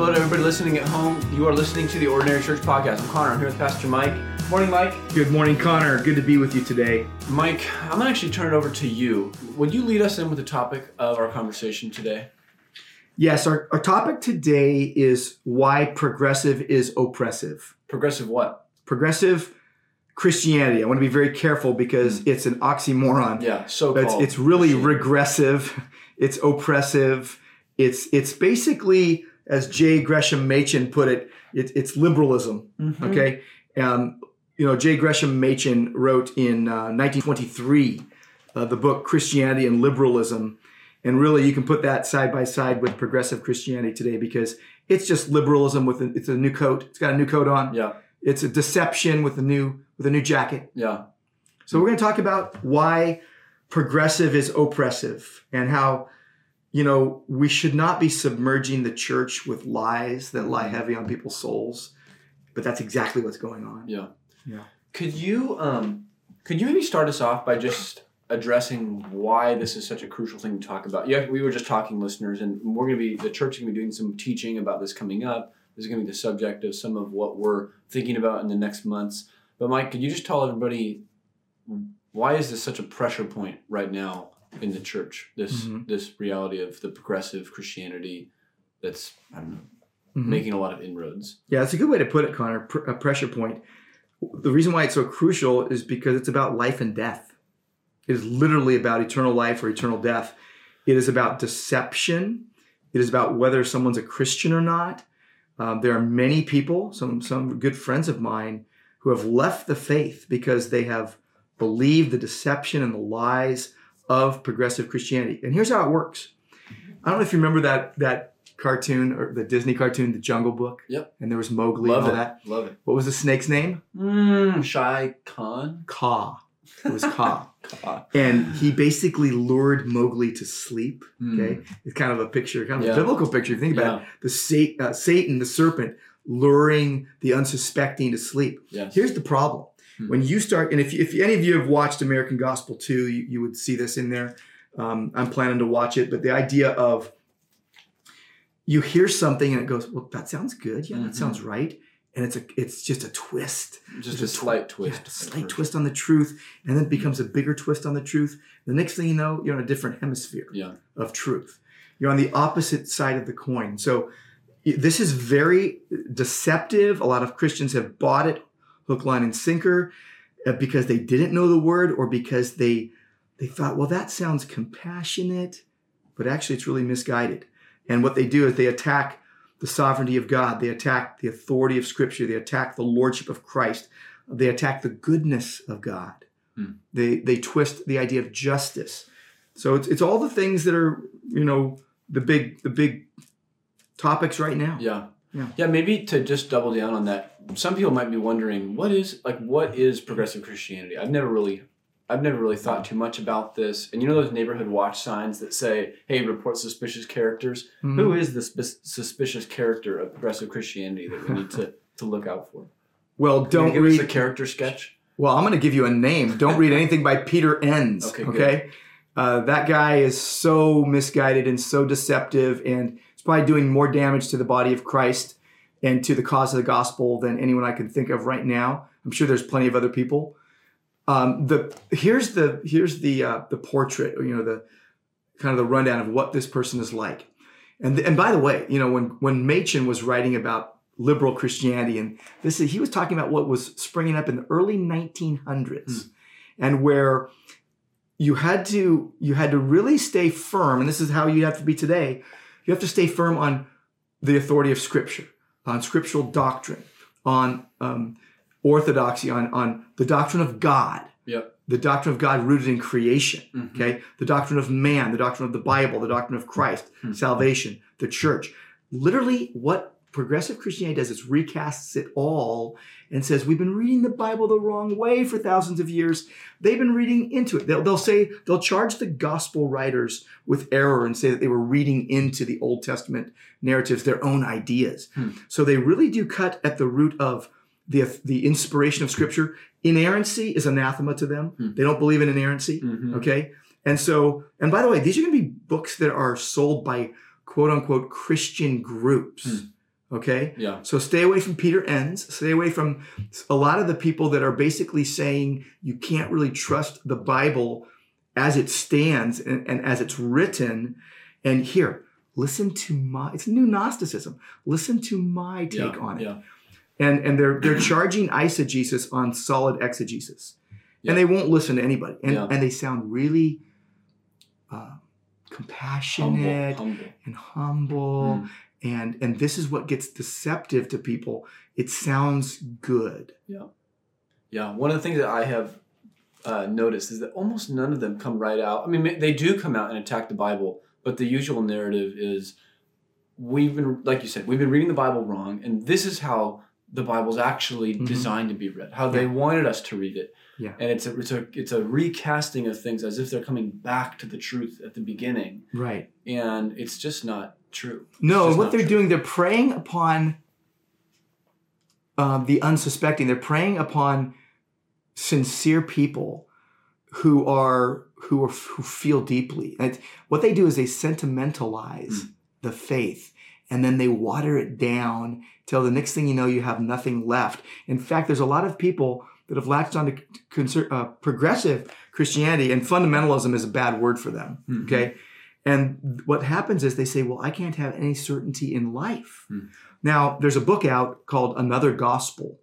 Hello to everybody listening at home. You are listening to the Ordinary Church Podcast. I'm Connor. I'm here with Pastor Mike. Morning, Mike. Good morning, Connor. Good to be with you today. Mike, I'm gonna actually turn it over to you. Would you lead us in with the topic of our conversation today? Yes, our, our topic today is why progressive is oppressive. Progressive what? Progressive Christianity. I want to be very careful because hmm. it's an oxymoron. Yeah, so it's, it's really regressive. It's oppressive. It's it's basically, as J. Gresham Machen put it, it it's liberalism. Mhm. Okay, um, you know J. Gresham Machen wrote in uh, 1923 uh, the book Christianity and Liberalism, and really you can put that side by side with progressive Christianity today because it's just liberalism with a, it's a new coat. It's got a new coat on. Yeah, It's a deception with a new with a new jacket. yeah. So we're going to talk about why progressive is oppressive and how you know we should not be submerging the church with lies that lie heavy on people's souls. But that's exactly what's going on. Yeah. Yeah. Could you um could you maybe start us off by just addressing why this is such a crucial thing to talk about? Yeah, we were just talking listeners and we're gonna be the church is gonna be doing some teaching about this coming up. This is gonna be the subject of some of what we're thinking about in the next months. But Mike, could you just tell everybody why is this such a pressure point right now in the church? This Mhm. this reality of the progressive Christianity that's I don't know, Mhm. making a lot of inroads. Yeah, that's a good way to put it, Connor. Pr- a pressure point. The reason why it's so crucial is because it's about life and death. It is literally about eternal life or eternal death. It is about deception. It is about whether someone's a Christian or not. Um, there are many people, some some good friends of mine, who have left the faith because they have believed the deception and the lies of progressive Christianity. And here's how it works. I don't know if you remember that that cartoon or the Disney cartoon, The Jungle Book. Yep. And there was Mowgli Love and it. that. Love it. What was the snake's name? Mm, Shere Khan. Ka. It was Ka. Ka. and he basically lured Mowgli to sleep. Hmm. Okay. It's kind of a picture, kind of Yeah. a biblical picture. If you think about it. The Sa- uh, Satan, the serpent, luring the unsuspecting to sleep. Yes. Here's the problem. Hmm. When you start, and if, if any of you have watched American Gospel 2, you, you would see this in there. Um, I'm planning to watch it, but the idea of you hear something and it goes, well, that sounds good. Yeah, Mhm. that sounds right. And it's a, it's just a twist. just a slight yeah, twist. a slight twist on the truth, and then it becomes a bigger twist on the truth. The next thing you know, you're on a different hemisphere Yeah. of truth. You're on the opposite side of the coin. So this is very deceptive. A lot of Christians have bought it hook, line, and sinker uh, because they didn't know the word or because they they thought, well, that sounds compassionate, but actually it's really misguided. And what they do is they attack the sovereignty of God. They attack the authority of Scripture. They attack the lordship of Christ. They attack the goodness of God. Hmm. They they twist the idea of justice. So it's it's all the things that are you know the big the big topics right now. Yeah. Yeah. Yeah. Maybe to just double down on that, some people might be wondering what is like what is progressive Christianity? I've never really I've never really thought too much about this. And you know those neighborhood watch signs that say, "Hey, report suspicious characters." Mhm. Who is the sp- suspicious character of progressive Christianity that we need to to look out for? Well, Can don't read. a character sketch. Well, I'm going to give you a name. Don't read anything by Peter Enns. Okay, Okay. Uh, that guy is so misguided and so deceptive, and it's probably doing more damage to the body of Christ and to the cause of the gospel than anyone I can think of right now. I'm sure there's plenty of other people. Um, the here's the here's the uh, the portrait, you know, the kind of the rundown of what this person is like. And and by the way, you know, when when Machen was writing about liberal Christianity, and this is, he was talking about what was springing up in the early 1900s, and where you had to you had to really stay firm, and this is how you have to be today. You have to stay firm on the authority of Scripture, on scriptural doctrine, on um, orthodoxy, on on the doctrine of God, Yep. the doctrine of God rooted in creation. Mhm. Okay, the doctrine of man, the doctrine of the Bible, the doctrine of Christ, Hmm. salvation, the church. Literally, what progressive Christianity does is recasts it all and says we've been reading the Bible the wrong way for thousands of years. They've been reading into it. They'll, they'll say they'll charge the gospel writers with error and say that they were reading into the Old Testament narratives their own ideas. Hmm. So they really do cut at the root of the the inspiration of Scripture. Inerrancy is anathema to them. Hmm. They don't believe in inerrancy. Mhm. Okay. And so, and by the way, these are going to be books that are sold by quote unquote Christian groups. Hmm. Okay? Yeah. So stay away from Peter Enns. Stay away from a lot of the people that are basically saying you can't really trust the Bible as it stands and, and as it's written. And here, listen to my it's new Gnosticism. Listen to my take yeah. on it. Yeah. And and they're they're charging eisegesis on solid exegesis. Yeah. And they won't listen to anybody. And Yeah. and they sound really uh. Compassionate Humble. and humble Mm. and and this is what gets deceptive to people it sounds good Yeah. Yeah, one of the things that I have uh, noticed is that almost none of them come right out. I mean, they do come out and attack the Bible, but the usual narrative is we've been, like you said, we've been reading the Bible wrong, and this is how the Bible's actually Mhm. designed to be read, how they wanted us to read it. Yeah. And it's a, it's a it's a recasting of things as if they're coming back to the truth at the beginning, right and it's just not true. no what they're true. doing they're preying upon uh, the unsuspecting they're preying upon sincere people who are who are who feel deeply and what they do is they sentimentalize Mm. the faith and then they water it down till the next thing you know you have nothing left. In fact there's a lot of people that have latched on to conser- uh, progressive christianity and fundamentalism is a bad word for them Mhm. okay? And what happens is they say well i can't have any certainty in life. Hmm. now there's a book out called another gospel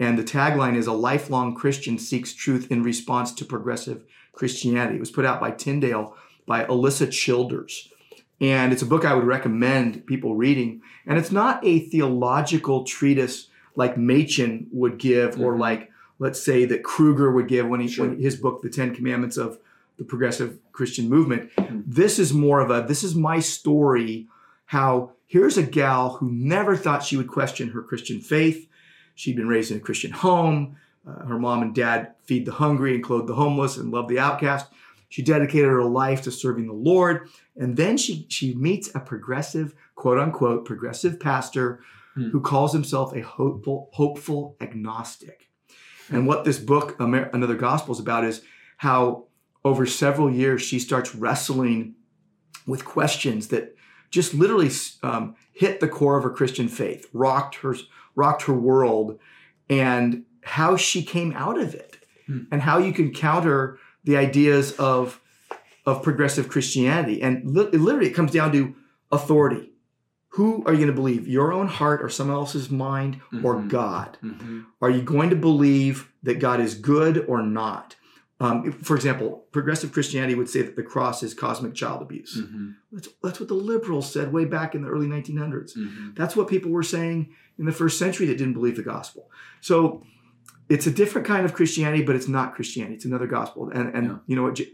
and the tagline is a lifelong christian seeks truth in response to progressive christianity. It was put out by tyndale by alisa childers and it's a book i would recommend people reading and it's not a theological treatise like machen would give or Mhm. like let's say that kruger would give when he Sure. when his book the ten commandments of the progressive christian movement Mhm. this is more of a this is my story how here's a gal who never thought she would question her christian faith she'd been raised in a christian home uh, her mom and dad feed the hungry and clothe the homeless and love the outcast she dedicated her life to serving the lord and then she she meets a progressive quote unquote progressive pastor Hmm. who calls himself a hopeful hopeful agnostic and what this book Amer- another gospel is about is how over several years she starts wrestling with questions that just literally um, hit the core of her christian faith rocked her rocked her world and how she came out of it Hmm. and how you can counter the ideas of of progressive christianity and li- literally it comes down to authority who are you going to believe your own heart or someone else's mind or Mhm. god Mhm. are you going to believe that God is good or not? Um, for example, progressive Christianity would say that the cross is cosmic child abuse. Mhm. That's, that's what the liberals said way back in the early 1900s. Mhm. That's what people were saying in the first century that didn't believe the gospel. So it's a different kind of Christianity, but it's not Christianity. It's another gospel. And, and Yeah. you know what J-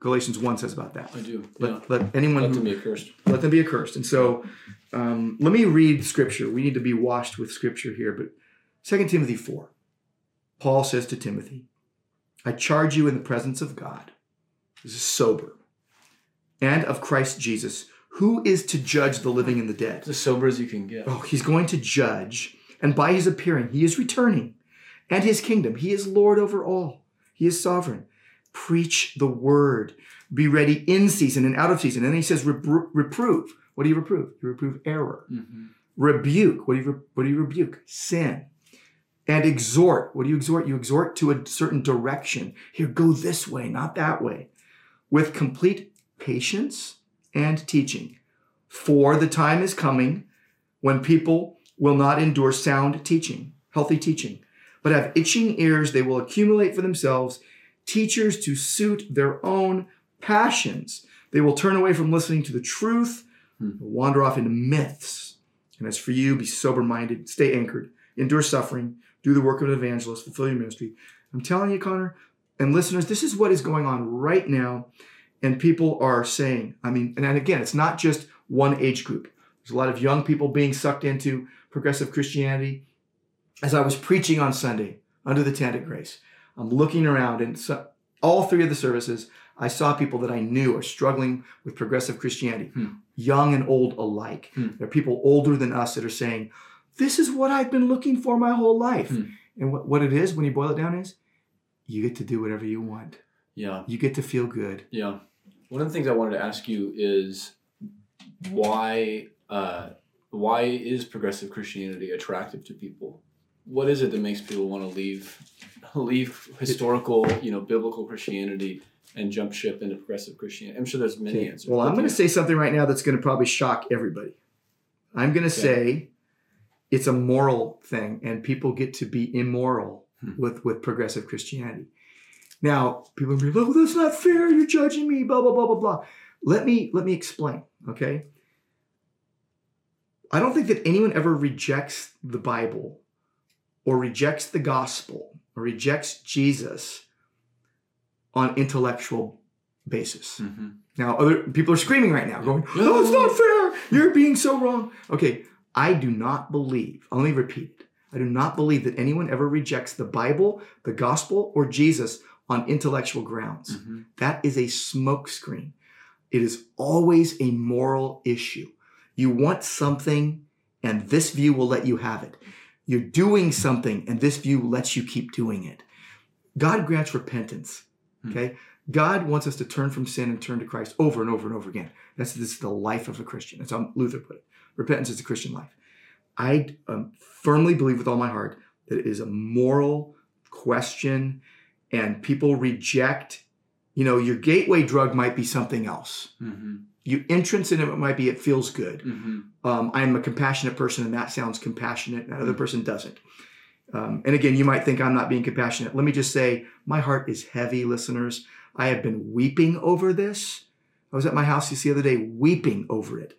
Galatians 1 says about that? I do. Let, Yeah. let anyone Let them be accursed. let them be accursed. And so um, let me read scripture. We need to be washed with scripture here. But 2 Timothy 4, Paul says to Timothy, I charge you in the presence of God, this is sober, and of Christ Jesus, who is to judge the living and the dead. It's as sober as you can get. Oh, he's going to judge, and by his appearing, he is returning, and his kingdom, he is Lord over all. He is sovereign. Preach the word. Be ready in season and out of season. And then he says, repro- reprove. What do you reprove? You reprove error. Mhm. Rebuke. What do you re- what do you rebuke? Sin. And exhort. What do you exhort? You exhort to a certain direction. Here, go this way, not that way. With complete patience and teaching. For the time is coming when people will not endure sound teaching, healthy teaching, but have itching ears they will accumulate for themselves teachers to suit their own passions. They will turn away from listening to the truth, Hmm. wander off into myths. And as for you, be sober minded, stay anchored, endure suffering, do the work of an evangelist, fulfill your ministry. I'm telling you, Connor, and listeners, this is what is going on right now. And people are saying, I mean, and again, it's not just one age group. There's a lot of young people being sucked into progressive Christianity. As I was preaching on Sunday under the tent of grace, I'm looking around and so, all three of the services, I saw people that I knew are struggling with progressive Christianity, Hmm. young and old alike. Hmm. There are people older than us that are saying, This is what I've been looking for my whole life. Hmm. And what, what it is, when you boil it down, is you get to do whatever you want. Yeah. You get to feel good. Yeah. One of the things I wanted to ask you is why uh, why is progressive Christianity attractive to people? What is it that makes people want to leave leave historical, you know, biblical Christianity and jump ship into progressive Christianity? I'm sure there's many Okay. answers. Well, I'm going to say something right now that's going to probably shock everybody. I'm going to say it's a moral thing, and people get to be immoral Hmm. with with progressive Christianity. Now, people will be like, "Oh, that's not fair. You're judging me." Blah blah blah blah blah. Let me let me explain. Okay. I don't think that anyone ever rejects the Bible or rejects the gospel or rejects Jesus on intellectual basis. Mhm. Now, other people are screaming right now, going, "No, it's not fair. You're being so wrong." Okay, I do not believe. Let me repeat it. I do not believe that anyone ever rejects the Bible, the gospel, or Jesus on intellectual grounds. Mhm. That is a smokescreen. It is always a moral issue. You want something, and this view will let you have it. You're doing something, and this view lets you keep doing it. God grants repentance. Okay? God wants us to turn from sin and turn to Christ over and over and over again. That's this is the life of a Christian. That's how Luther put it. Repentance is the Christian life. I um, firmly believe with all my heart that it is a moral question, and people reject. You know, your gateway drug might be something else. Mhm. Your entrance in it might be it feels good. Mhm. Um, I'm a compassionate person, and that sounds compassionate, and that other Mhm. person doesn't. Um, and again, you might think I'm not being compassionate. Let me just say, my heart is heavy, listeners. I have been weeping over this. I was at my house just the other day weeping over it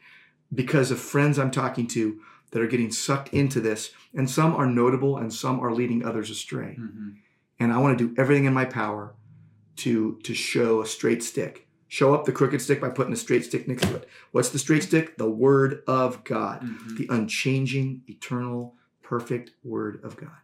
because of friends I'm talking to that are getting sucked into this. And some are notable and some are leading others astray. Mhm. And I want to do everything in my power to, to show a straight stick. Show up the crooked stick by putting a straight stick next to it. What's the straight stick? The Word of God Mhm. the unchanging, eternal, perfect Word of God.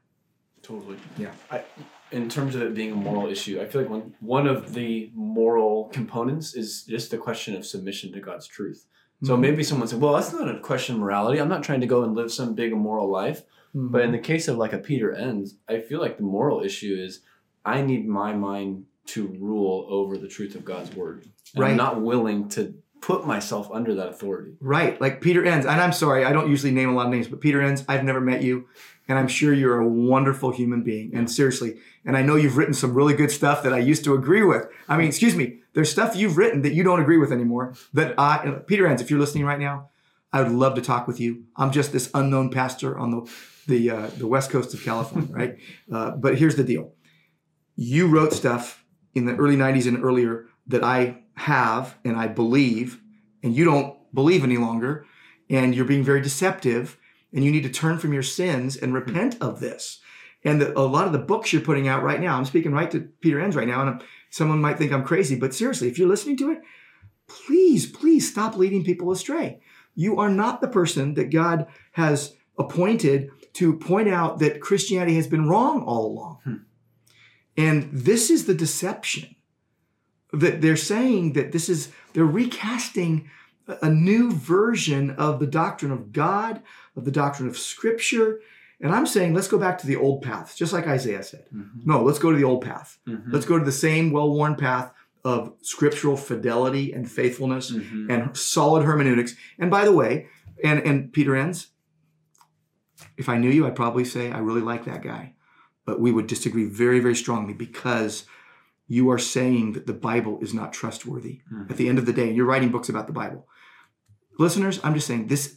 Totally. Yeah. I, in terms of it being a moral issue, I feel like one one of the moral components is just the question of submission to God's truth. So Mhm. maybe someone said, "Well, that's not a question of morality. I'm not trying to go and live some big immoral life." Mhm. But in the case of like a Peter Enns, I feel like the moral issue is I need my mind to rule over the truth of God's word. And Right. I'm not willing to put myself under that authority. right, like Peter Enns, and I'm sorry, I don't usually name a lot of names, but Peter Enns, I've never met you, and I'm sure you're a wonderful human being. And seriously, and I know you've written some really good stuff that I used to agree with. I mean, excuse me, there's stuff you've written that you don't agree with anymore. That I, Peter Enns, if you're listening right now, I would love to talk with you. I'm just this unknown pastor on the the uh, the west coast of California, right? Uh, but here's the deal: you wrote stuff in the early '90s and earlier that I have and I believe, and you don't believe any longer, and you're being very deceptive, and you need to turn from your sins and repent of this. And the, a lot of the books you're putting out right now, I'm speaking right to Peter Enns right now, and I'm, someone might think I'm crazy, but seriously, if you're listening to it, please, please stop leading people astray. You are not the person that God has appointed to point out that Christianity has been wrong all along. Hmm. And this is the deception that they're saying that this is, they're recasting a- new version of the doctrine of God, of the doctrine of Scripture. And I'm saying, let's go back to the old path, just like Isaiah said. Mhm. No, let's go to the old path. Mhm. Let's go to the same well worn path of scriptural fidelity and faithfulness Mhm. and solid hermeneutics. And by the way, and, and Peter Enns, if I knew you, I'd probably say I really like that guy. But we would disagree very, very strongly because you are saying that the Bible is not trustworthy Mhm. at the end of the day. And you're writing books about the Bible. Listeners, I'm just saying this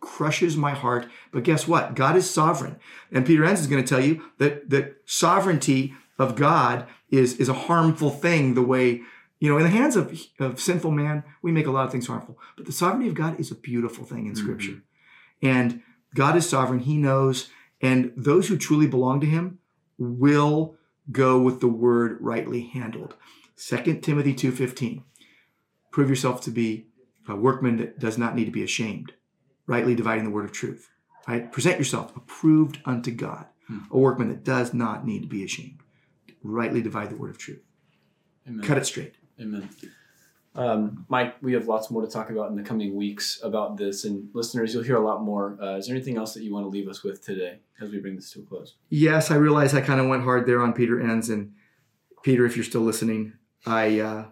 crushes my heart. But guess what? God is sovereign. And Peter Enns is going to tell you that that sovereignty of God is, is a harmful thing the way, you know, in the hands of, of sinful man, we make a lot of things harmful. But the sovereignty of God is a beautiful thing in Mhm. Scripture. And God is sovereign. He knows. And those who truly belong to him will go with the word rightly handled. 2 Timothy 2.15. Prove yourself to be a workman that does not need to be ashamed, rightly dividing the word of truth. Right? Present yourself approved unto God, Hmm. a workman that does not need to be ashamed. Rightly divide the word of truth. Amen. Cut it straight. Amen. Um, Mike, we have lots more to talk about in the coming weeks about this, and listeners, you'll hear a lot more. Uh, is there anything else that you want to leave us with today as we bring this to a close? Yes, I realize I kind of went hard there on Peter Enns, and Peter, if you're still listening, I uh,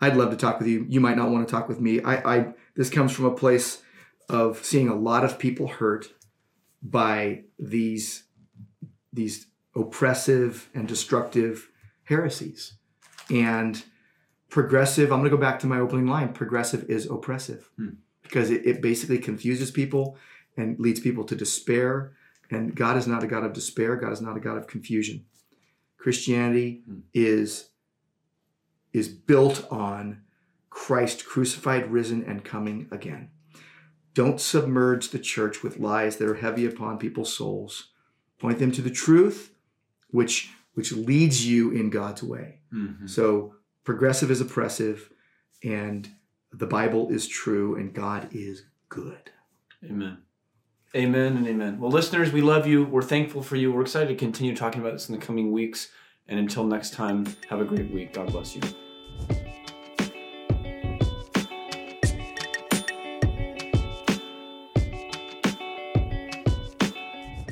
I'd love to talk with you. You might not want to talk with me. I, I this comes from a place of seeing a lot of people hurt by these these oppressive and destructive heresies. And progressive, I'm going to go back to my opening line progressive is oppressive Hmm. because it, it basically confuses people and leads people to despair. And God is not a God of despair, God is not a God of confusion. Christianity Hmm. is is built on Christ crucified, risen, and coming again. Don't submerge the church with lies that are heavy upon people's souls. Point them to the truth, which which leads you in God's way. Mhm. So progressive is oppressive, and the Bible is true, and God is good. Amen. Amen and amen. Well, listeners, we love you. We're thankful for you. We're excited to continue talking about this in the coming weeks. And until next time, have a great week. God bless you.